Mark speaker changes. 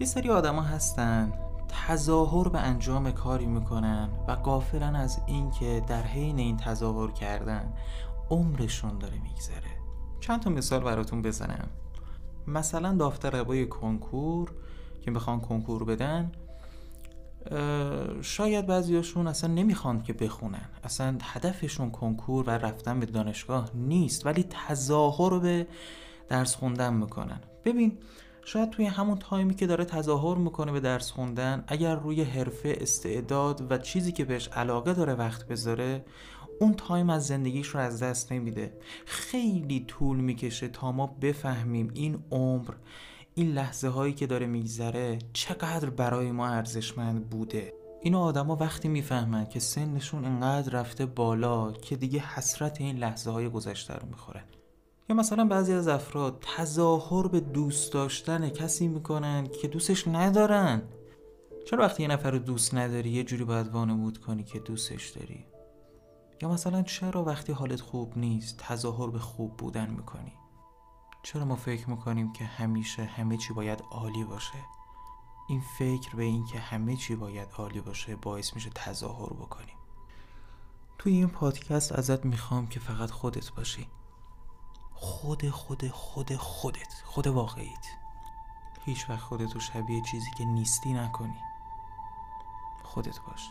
Speaker 1: یه سری آدما هستن تظاهر به انجام کاری می‌کنن و قافلن از اینکه در حین این تظاهر کردن عمرشون داره میگذره. چند تا مثال براتون بزنم. مثلا داوطلبای کنکور که می‌خوان کنکور بدن شاید بعضیاشون اصلا نمی‌خوان که بخونن. اصلا هدفشون کنکور و رفتن به دانشگاه نیست ولی تظاهر به درس خوندن می‌کنن. ببین شاید توی همون تایمی که داره تظاهر می‌کنه به درس خوندن اگر روی حرفه استعداد و چیزی که بهش علاقه داره وقت بذاره اون تایم از زندگیش رو از دست نمیده. خیلی طول می‌کشه تا ما بفهمیم این عمر این لحظه هایی که داره میگذره چقدر برای ما ارزشمند بوده. اینو آدما وقتی می‌فهمن که سنشون انقدر رفته بالا که دیگه حسرت این لحظه های گذشته رو می‌خورن یا مثلا بعضی از افراد تظاهر به دوست داشتن کسی می‌کنن که دوستش ندارن؟ چرا وقتی یه نفر رو دوست نداری یه جوری باید وانمود کنی که دوستش داری؟ یا مثلا چرا وقتی حالت خوب نیست تظاهر به خوب بودن می‌کنی؟ چرا ما فکر می‌کنیم که همیشه همه چی باید عالی باشه؟ این فکر به این که همه چی باید عالی باشه باعث میشه تظاهر بکنیم. توی این پادکست ازت می‌خوام که فقط خودت باشی. خود خود خود خودت خود واقعیت. هیچ وقت خودتو شبیه چیزی که نیستی نکنی. خودت باش.